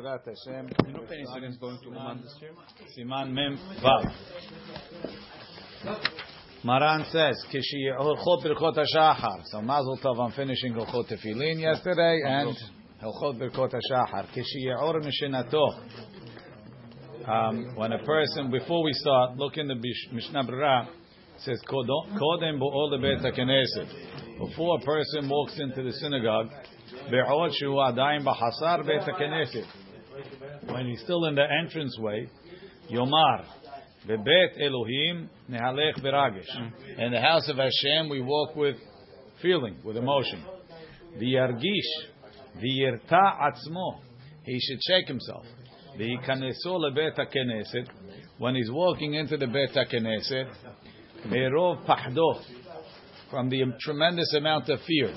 Bezrat Hashem. You know Penny is going to Uman this year? Siman Mem Vav. Maran says, Kishi Hilchot Birkot HaShachar. So Mazel Tov, I'm finishing Hilchot Tefillin yesterday, and Hilchot Birkot HaShachar. Kishi Ye'or Mishinato. Um, when a person, before we start, look in the Mishnah Berurah, says, Kodem Bo'ol Beit HaKnesset. Before a person walks into the synagogue, Be'od Shu Adayim B'Hasar Beit HaKnesset. When he's still in the entranceway, Yomar, Bebet Elohim Nehalech Beragesh. Mm-hmm. In the house of Hashem, we walk with feeling, with emotion. The V'yargish, v'yirta atzmo. He should check himself. V'yikaneso lebet HaKnesset. When he's walking into the Bet HaKnesset, Merov pahdo. From the tremendous amount of fear.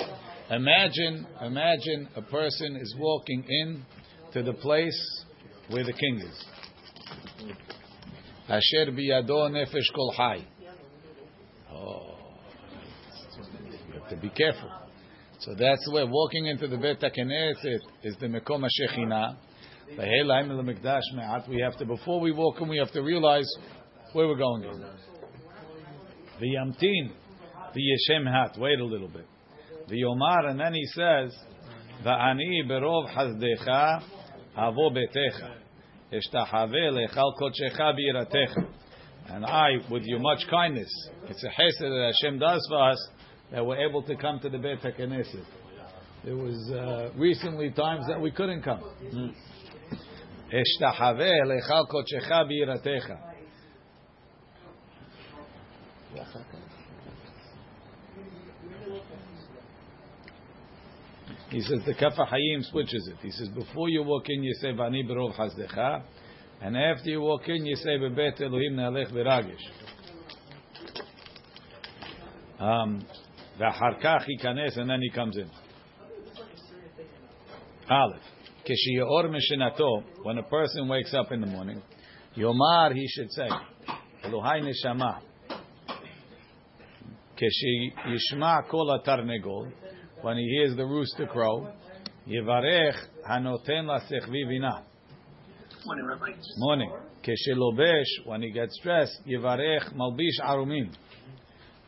Imagine, imagine a person is walking in to the place where the king is. Asher biyado nefesh kol chai. Oh, you have to be careful. So that's where walking into the Bet HaKnesset is the Mekom me'at. We have to, before we walk in, we have to realize where we're going in. V'yamtin, v'yeshem hat. Wait a little bit. The Yomar, and then he says, V'ani berov hazdecha avo betecha. Lechal. And I, with your much kindness, it's a chesed that Hashem does for us, that we're able to come to the Beit HaKnesset. There was uh, recently times that we couldn't come. Eshtachave lechal. He says the Kaf HaChaim switches it. He says before you walk in, you say Vani Berov Hazdecha, and after you walk in, you say Bebet Elohim Nealech Veragish. Um, V'achar kach yikanes, and then he comes in. Aleph. Kishiyor Mishinato, when a person wakes up in the morning, Yomar, he should say. Kishi Yishma Kol Atar when he hears the rooster crow, Yevarech Hanoten Lasechvi Vina. Morning, Rabbi. Morning. Keshelobesh, when he gets dressed, Yevarech Malbish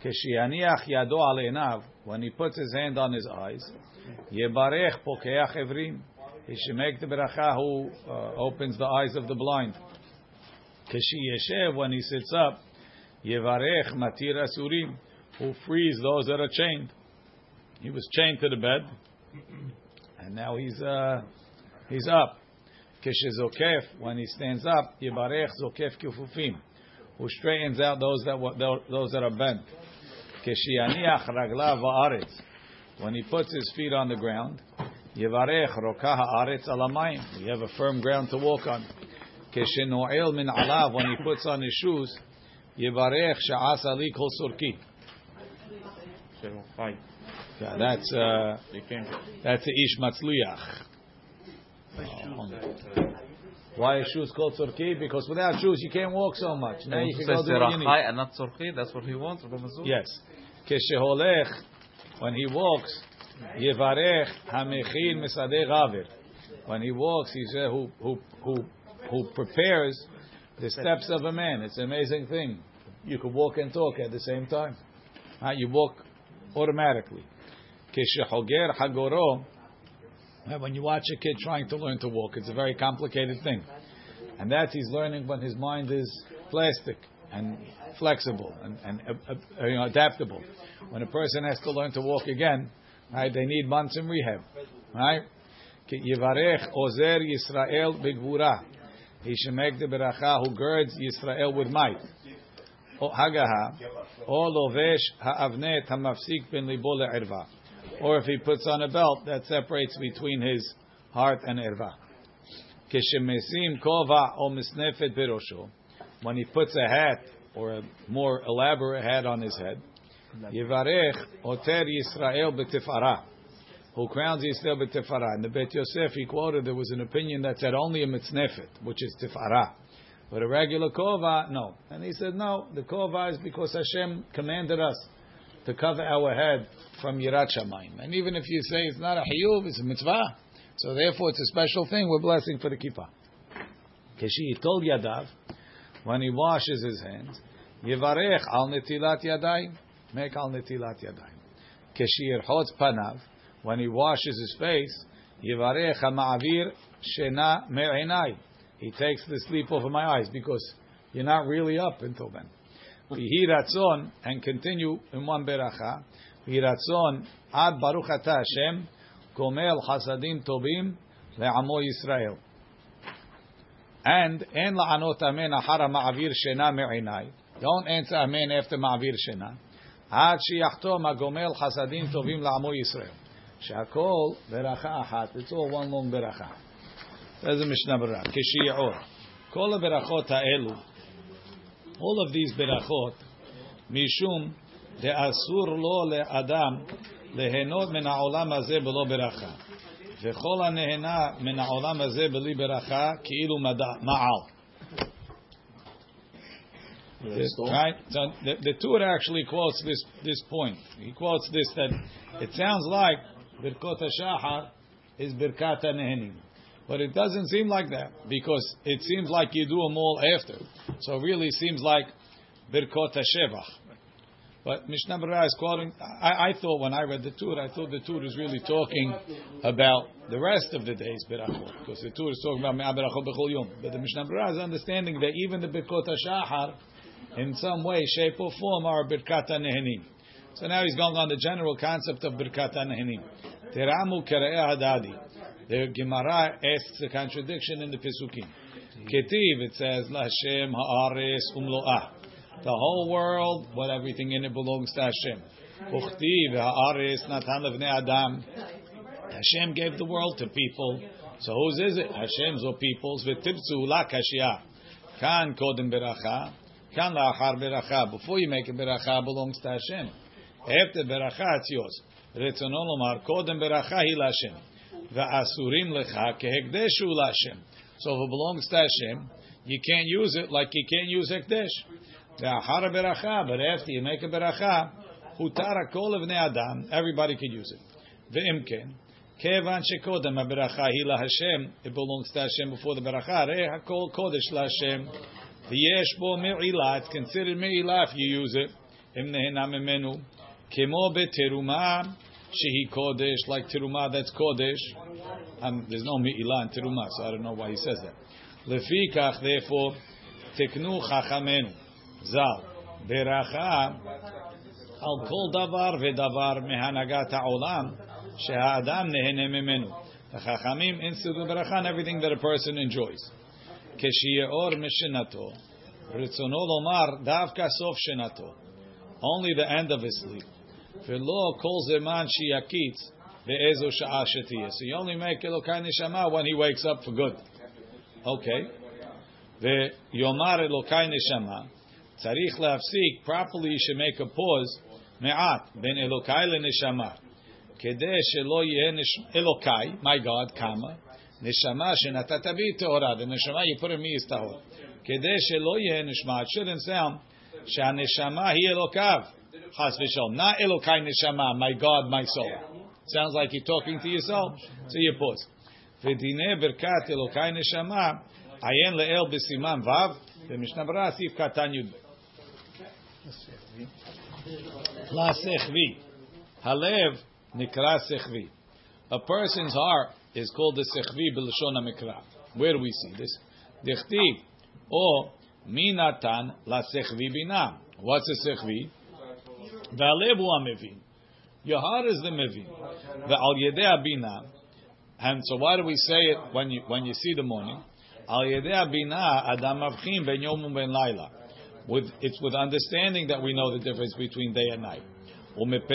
Yado Al Enav, when he puts his hand on his eyes, Pokeach Evrim. He should make the beracha who uh, opens the eyes of the blind. When he sits up, Yevarech Matir Asurim, who frees those that are chained. He was chained to the bed, and now he's uh, he's up. Kishizokef, when he stands up, Yibarech Zokef Kufufim, who straightens out those that were, those that are bent. Kishianiach Ragla Va'aretz, when he puts his feet on the ground, Yivarech Rokah Haaretz Alamayim, we have a firm ground to walk on. Kishinoel Min Alav, when he puts on his shoes, Yivarech Sha'as Ali Kol Surki. Hi. Yeah, that's uh, that's ish matzliach. Why are shoes called tzorki? Because without shoes you can't walk so much. Now you can go do what you need. High and not Sorchi, that's what he wants, Yes. Kesheholech, when he walks, yevarech hamechil misadeh gaver. When he walks, he says, who, who, who, who prepares the steps of a man. It's an amazing thing. You can walk and talk at the same time. Uh, you walk automatically. Keshehoger hagoro, when you watch a kid trying to learn to walk, it's a very complicated thing. And that he's learning when his mind is plastic and flexible and, and uh, uh, you know, adaptable. When a person has to learn to walk again, right, they need months in rehab. Right? Yisrael. He should make the beracha who girds Yisrael with might. Hagaha. O Lovesh Ha'avnet Hamafsik Ben Libo Le'erva. Or if he puts on a belt that separates between his heart and erva. When he puts a hat or a more elaborate hat on his head. Who crowns Yisrael betifara. In the Bet Yosef, he quoted there was an opinion that said only a mitznefet, which is tifara. But a regular kova, no. And he said, no, the kova is because Hashem commanded us to cover our head from Yirat Shamayim. And even if you say it's not a hiyuv, it's a mitzvah. So therefore, it's a special thing. We're blessing for the kippah. Keshi told yadav, when he washes his hands, yivarech al netilat yadayim, make al netilat yadayim. Keshi irchotz panav, when he washes his face, yivarech ma'avir shena me'enai. He takes the sleep off of my eyes because you're not really up until then. Vihi ratzon, and continue in one beracha. Vihi ratzon ad baruch ata Hashem, gomel hasadim tobim le'amo Yisrael. And en la'anot amen ahara ma'avir shena me'inai. Don't answer amen after ma'avir shena. עד שיחתום הגומל חסדים טובים לעמו ישראל. שהכל ברכה אחת. It's all one long ברכה. איזה משנה ברכה? כשיעור. כל הברכות האלו All of these berachot, mishum de'asur lo le'adam lehenot מן ha'olam hazeh בלא beracha, וכל הנהנה מן העולם הזה בלי ברכה, כאילו מעל. Right? The, Tur actually quotes this, this point. He quotes this that it sounds like Birkot shahar is Birkat HaNehenim. But it doesn't seem like that because it seems like you do them all after. So really seems like Birkot HaShevach. But Mishnah Berurah is quoting. I, I, thought when I read the Tur, I thought the Tur is really talking about the rest of the days Berachot, because the Tur is talking about Me'ah Berachot Bechol Yom. But the Mishnah Berurah is understanding that even the Birkot HaShahar, in some way, shape, or form, are Birkat HaNehenim. So now he's going on the general concept of Birkat HaNehenim. Teramu Kere'eh Hadadi. The Gemara asks a contradiction in the Pesukim. Ketiv, it says, Lashem ha'ares umlo'ah. The whole world, what everything in it belongs to Hashem. Uchtiv ha'ares natan levnei adam. Hashem gave the world to people. So whose is it? Hashem's or people's. V'tibtzu la kashia. Kan kodem beracha. Kan la'achar beracha. Before you make a beracha, belongs to Hashem. After beracha, it's yours. Retzonon lomar beracha hi Hashem. Va'asurim lecha kehekdeshu Lashem. So if it belongs to Hashem, you can't use it like you can't use Hekdesh. Va'achara beracha, but after you make a beracha, hutara kol evnei adam, everybody can use it. Ve'imken, kevan shekodem ha-beracha hi Hashem, it belongs to Hashem before the beracha, re hakol kodesh Lashem. V'yesh bo me'ilah, it's considered me'ilah if you use it. Im nehena memenu. Kemo beterumah, shehi kodesh, like terumah that's kodesh. And there's no mi'ilah in terumah, so I don't know why he says that. Lefikach, therefore, teknu chachamenu, zal, beracha, al kol davar vedavar mehanagat ha'olam, she'ha'adam nehene memenu. The chachamim institute beracha everything that a person enjoys. Keshiyeor mishenato, ritzono lomar davka sof shenato. Only the end of his sleep. V'lo kol zeman shiyakitz ve'ezo sha'a shetiyah. So you only make Elokai neshama when he wakes up for good. Okay. Ve'yomar Elokai neshama. Tzarich le'afsik. Properly you should make a pause. Me'at. Ben Elokai le'neshama. Kedeh shelo yeh Elokai. My God. Kama. Neshama shenatata bi teorah. The neshama you put in me is tahor. Kedeh. It shouldn't sound. Shaneshama hi Elokav. Chas v'shalom. Not Elokai neshama, my God, my soul. Sounds like you're talking to yourself. So you pause. V'dineh berkat Elokai neshama, ayen le'el b'siman vav, v'mishnah bara sif katan yud. La sechvi. Halev nikra sechvi. A person's heart is called the sechvi b'lashon mikra. Where do we see this? Dichtiv. Or minatan la sechvi bina. What's a sechvi? V'alev hu amevin. Your heart is the mevin. Ve'al yedei bina. And so why do we say it when you when you see the morning? Al yedei bina adam avchin ben yom ben laila. With it's with understanding that we know the difference between day and night. Because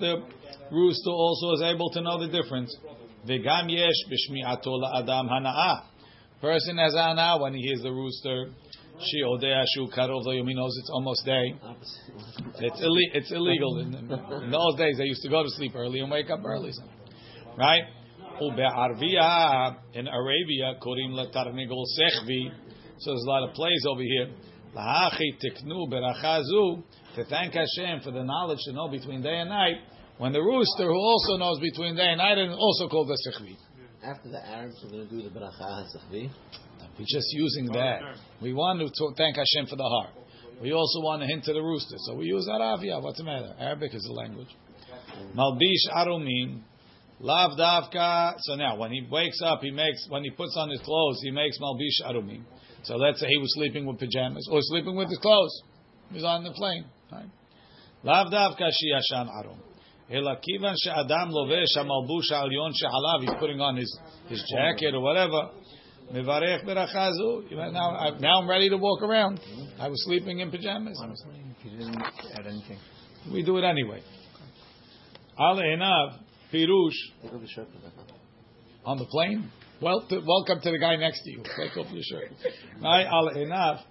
the rooster also is able to know the difference. V'gam yesh b'shmi'ato la'adam hana'ah. Person has ana when he hears the rooster. She shu karov he knows it's almost day. It's ille- it's illegal. In, in those days, they used to go to sleep early and wake up early, right? Ube'arvia in Arabia, korim latarnigol sechvi. So there's a lot of plays over here. Lahachi tiknu berachazu to thank Hashem for the knowledge to know between day and night. When the rooster, who also knows between day and night, and also called the Sechvi. After the Arabs are going to do the Bracha HaSachvi. We're just using that. We want to talk, thank Hashem for the heart. We also want to hint to the rooster. So we use Arabia. What's the matter? Arabic is the language. Malbish Arumin. Lav Davka. So now, when he wakes up, he makes, when he puts on his clothes, he makes Malbish Arumin. So let's say he was sleeping with pajamas or sleeping with his clothes. He's on the plane. Right? Lav Davka Shiyashan Arum אלא כיוון שאדם לובש המלבוש העליון שעליו, he's putting on his, his jacket or whatever, מברך ברכה זו. Now, now I'm ready to walk around. I was sleeping in pajamas. He didn't add anything. We do it anyway. Al Enav, Pirush, Take off the shirt for that. on the plane. Well, to, welcome to the guy next to you. Take off your shirt. Right, Al Enav,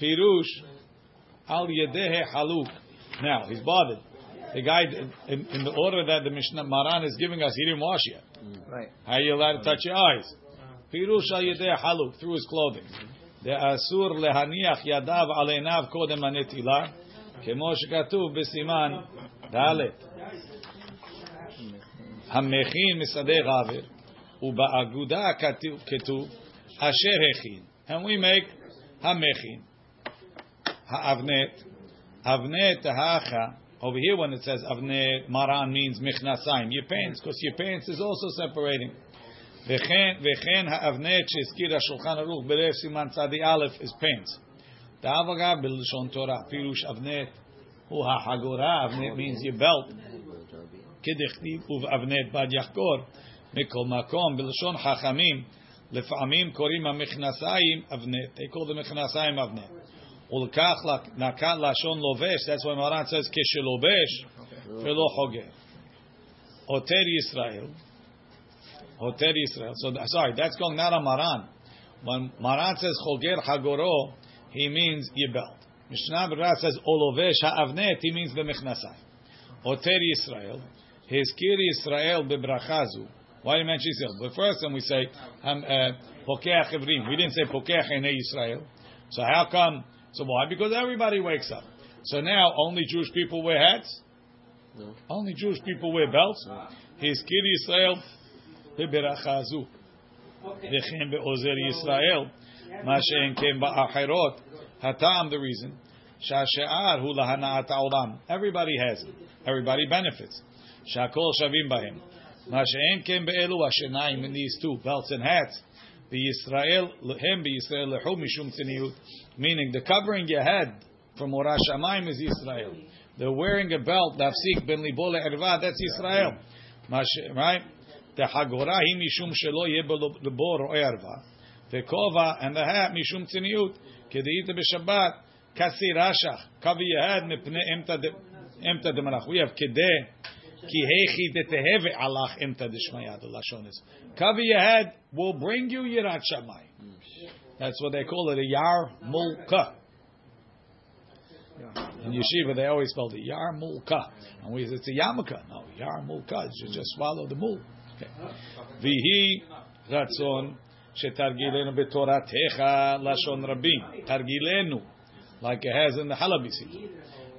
Pirush, Al Yedehe Haluk. Now, he's bothered. The guy, in, in the order that the Mishnah Maran is giving us, he didn't wash yet. Right. How are you allowed to touch your eyes? Pirush al yedei haluk through his clothing. The asur lehaniach yadav aleinav kodem anetila, כמו שכתוב בסימן ד' המכין משדה גבר, ובאגודה כתוב- כתוב אשר הכין. And we make המכין. האבנת, אבנת האחה, over here when it says אבנת מרן means מכנסיים, your pants, because your pants is also separating. וכן, וכן האבנת שהזכיר השולחן ערוך בלב סימן צדי א' is pants. דאב אגב בלשון תורה, פירוש אבנת הוא החגורה, אבנת means your belt. כדכתיב ובאבנת בד יחקור. מכל מקום, בלשון חכמים, לפעמים קוראים המכנסיים אבנת. They call the מכנסיים אבנת. ולכך נקט לשון לובש, that's why מרן says כשלובש ולא חוגר. עותר ישראל, עותר ישראל, so sorry, that's going not on Maran. When Maran says חוגר חגורו, he means your belt. Mishnah Berurah says olovesh ha'avnet, he means the mechnasai. Oter Yisrael, Hezkir Yisrael bebrachazu. Why do you mention Israel? But first, then we say um, uh, pokeach evrim. We didn't say pokeach ene Yisrael. So how come? so why? Because everybody wakes up. So now only Jewish people wear hats. No. Only Jewish people wear belts. No. His kid Israel, beberachazu, v'chem beozer Yisrael, ma she'en kem ba'acherot. Hatam, the reason, sha'she'ar hu lahana'at ha'olam. Everybody has it. Everybody benefits. Sha'kol shavim b'hem. Ma she'en kem be'elu ha'shenayim, in these two, belts and hats. Yisrael him Yisrael lehu mishum tzniut, meaning the covering your head from Orash Shamayim is Israel. The wearing a belt nafsik ben libole erva that's Israel, right? The hagora hi mishum shelo yebe lebor erva. The kova and the hat mishum tzniut kedeita b'Shabbat kasi rashach cover your head mipnei emta emta demalach. We have kedeh. Ki hechi deteheve alach emta dishmaya. The lashon is cover your head. We'll bring you yirat shamay. That's what they call it, a yar mulka. In yeshiva, they always spell it yar mulka, and we it's a yarmulka. No, yar mulka. You just swallow the mul. Vihi ratzon shetagilenu betoratecha lashon. Targilenu, like it has in the Halabi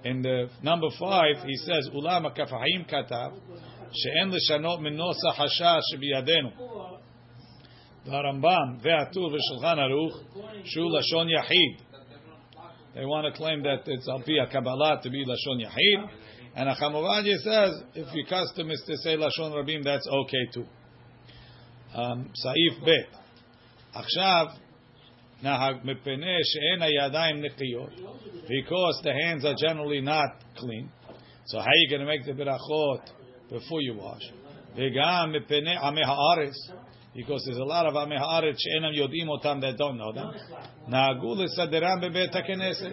In the number five, he says, אולם הכפחים כתב, שאין לשנות מנוסח השעה שבידינו. והרמב"ם והטור ושולחן ערוך, שהוא לשון יחיד. They want to claim that it's al pi Kabbalah to be lashon yachid, and Achamovandia says if your custom is to say lashon rabim, that's okay too. Um, Saif bet. עכשיו, because the hands are generally not clean. So how are you going to make the berachot before you wash? וגם מפני עמי הארץ, because there's a lot of עמי הארץ שאינם יודעים אותם that don't know them. נהגו לסדרם בבית הכנסת.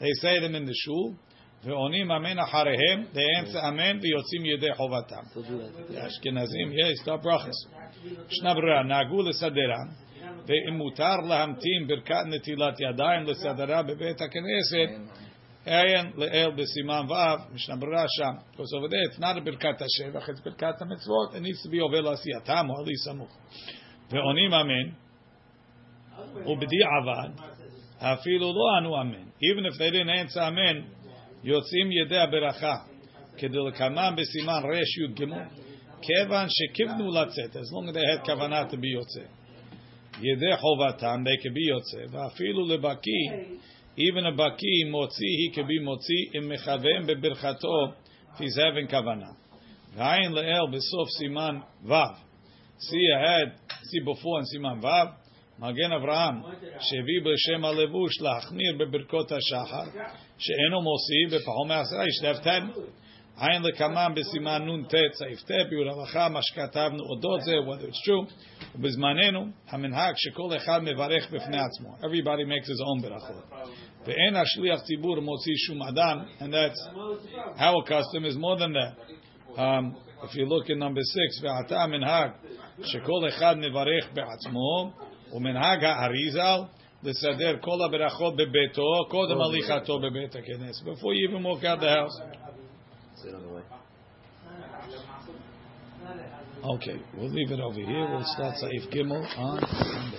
They say them in the shul, ועונים אמן אחריהם, they answer אמן ויוצאים ידי חובתם. Still do that. אשכנזים, יש, טוב ברכס. ישנה ברירה, נהגו לסדרם, ואם מותר להמתין ברכת נטילת ידיים לסדרה בבית הכנסת, עיין לאל בסימן ו', משנה ברירה שם. Because over there it's not a ברכת השבח, it's ברכת המצוות, it needs to עובר לעשייתם או עלי סמוך. ועונים אמן, ובדיעבד, אפילו לא ענו אמן. Even if they didn't answer אמן, יוצאים ידי הברכה. כדלקמן בסימן רש י"ג, כיוון שכיוונו לצאת, as long as they had כוונה to be יוצא. ידי חובתם, they could be יוצא, ואפילו לבקי, even a בקי מוציא, he could be מוציא, אם מכוון בברכתו, if he's having כוונה. ועין לאל בסוף סימן ו'. See ahead, see before in סימן ו', מגן אברהם, שהביא בשם הלבוש להחמיר בברכות השחר, שאינו מוסיף ופחות מעשרה, יש לב עין לקמן בסימן נ"ט סעיף ט' ביור הלכה, מה שכתבנו אודות זה, whether it's true, ובזמננו המנהג שכל אחד מברך בפני עצמו. Everybody makes his own ברכות. ואין השליח ציבור מוציא שום אדם, and that's our custom is more than that. Um, if you look in number six, ועתה המנהג שכל אחד מברך בעצמו, ומנהג האריזל לסדר כל הברכות בביתו, קודם הליכתו בבית הכנס, before you even walk out the house. Way. Okay, we'll leave it over here. We'll start Saif Gimel on.